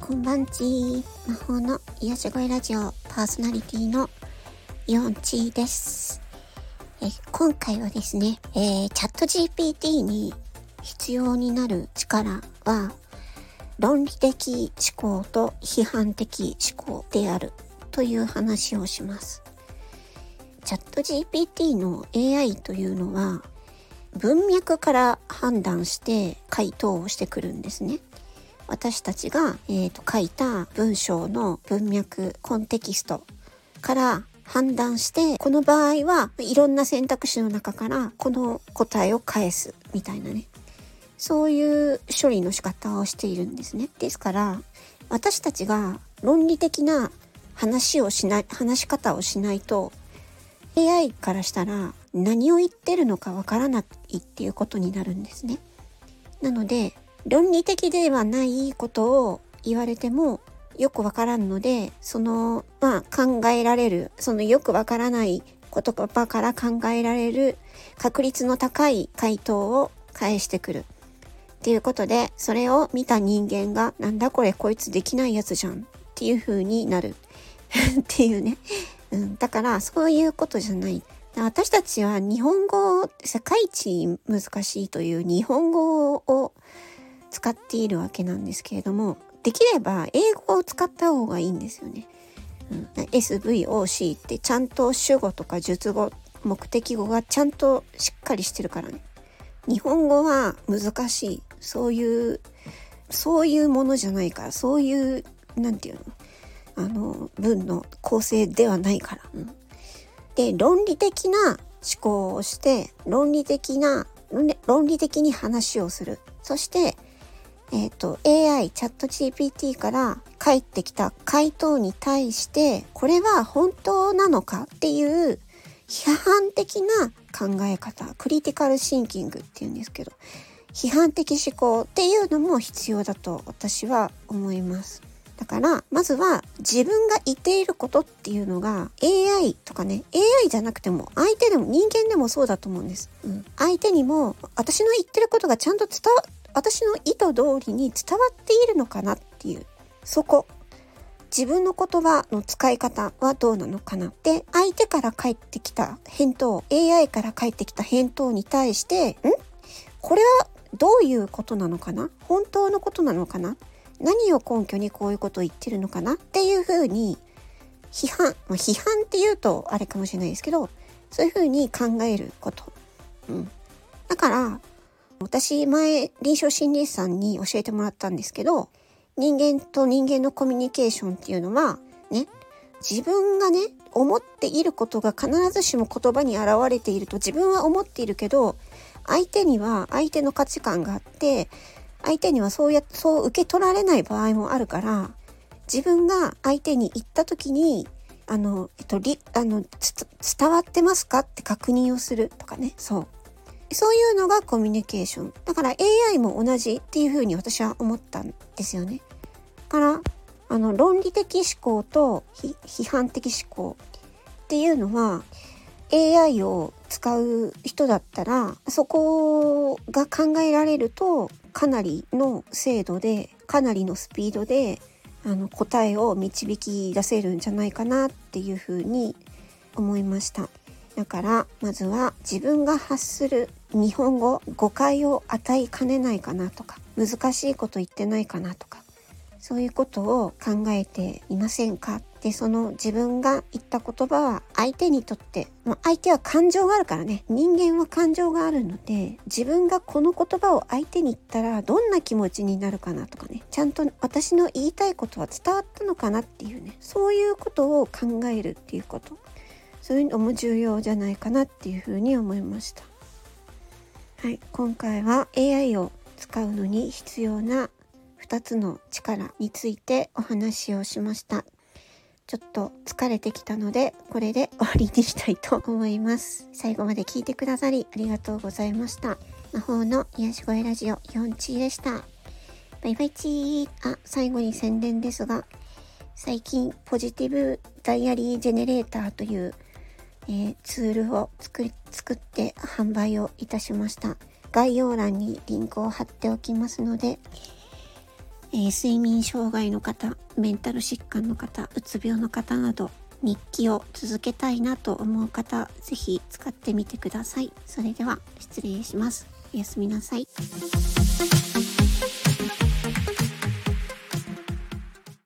こんばんち魔法の癒し声ラジオパーソナリティのイオンチーです。え今回はですね、えー、チャット GPT に必要になる力は論理的思考と批判的思考であるという話をします。チャット GPT の AI というのは文脈から判断して回答をしてくるんですね。私たちが、えーと、書いた文章の文脈コンテキストから判断してこの場合はいろんな選択肢の中からこの答えを返すみたいなねそういう処理の仕方をしているんですね。ですから私たちが論理的な話をしない話し方をしないと AI からしたら何を言ってるのかわからないっていうことになるんですね。なので論理的ではないことを言われてもよくわからんのでそのまあ考えられるそのよくわからない言葉から考えられる確率の高い回答を返してくる。っていうことでそれを見た人間がなんだこれこいつできないやつじゃんっていう風になる。っていうね、うん、だからそういうことじゃない。私たちは日本語世界一難しいという日本語を使っているわけなんですけれどもできれば英語を使った方がいいんですよね。うん、SVOC ってちゃんと主語とか述語目的語がちゃんとしっかりしてるからね。日本語は難しい。そういう、そういうものじゃないから、そういう、なんていうの？あの、文の構成ではないから。うん、で、論理的な思考をして、論理的な、論理的に話をする。そして、えっ、ー、と、AI、チャット GPT から返ってきた回答に対して、これは本当なのかっていう批判的な考え方、クリティカルシンキングっていうんですけど、批判的思考っていうのも必要だと私は思います。だから、まずは自分が言っていることっていうのが AI とかね、AI じゃなくても相手でも人間でもそうだと思うんです。うん、相手にも私の言ってることがちゃんと伝わ、私の意図通りに伝わっているのかなっていう、そこ。自分の言葉の使い方はどうなのかなで、相手から返ってきた返答、AI から返ってきた返答に対して、ん？これはどういうことなのかな？本当のことなのかな？何を根拠にこういうことを言ってるのかな？っていうふうに批判、まあ、批判って言うとあれかもしれないですけど、そういうふうに考えること。うん。だから、私前臨床心理士さんに教えてもらったんですけど人間と人間のコミュニケーションっていうのはね自分がね思っていることが必ずしも言葉に表れていると自分は思っているけど相手には相手の価値観があって相手にはそうやそう受け取られない場合もあるから自分が相手に言った時にあの、えっと、りあの伝わってますかって確認をするとかね。そう。そういうのがコミュニケーション。だから AI も同じっていうふうに私は思ったんですよね。から、あの、論理的思考と批判的思考っていうのは AI を使う人だったらそこが考えられるとかなりの精度でかなりのスピードであの答えを導き出せるんじゃないかなっていうふうに思いました。だからまずは自分が発する日本語誤解を与えかねないかなとか難しいこと言ってないかなとかそういうことを考えていませんか？でその自分が言った言葉は相手にとってもう相手は感情があるからね。人間は感情があるので自分がこの言葉を相手に言ったらどんな気持ちになるかなとかね。ちゃんと私の言いたいことは伝わったのかなっていうね。そういうことを考えるっていうこと。そういうのも重要じゃないかなっていうふうに思いました。はい、今回は AI を使うのに必要な2つの力についてお話をしました。ちょっと疲れてきたので、これで終わりにしたいと思います。最後まで聞いてくださりありがとうございました。魔法の癒し声ラジオ4チーでした。バイバイチー。あ、最後に宣伝ですが、最近ポジティブダイアリージェネレーターというえー、ツールを作り作って販売をいたしました概要欄にリンクを貼っておきますのでえー、睡眠障害の方、メンタル疾患の方、うつ病の方など、日記を続けたいなと思う方、ぜひ使ってみてください。それでは失礼します。おやすみなさい。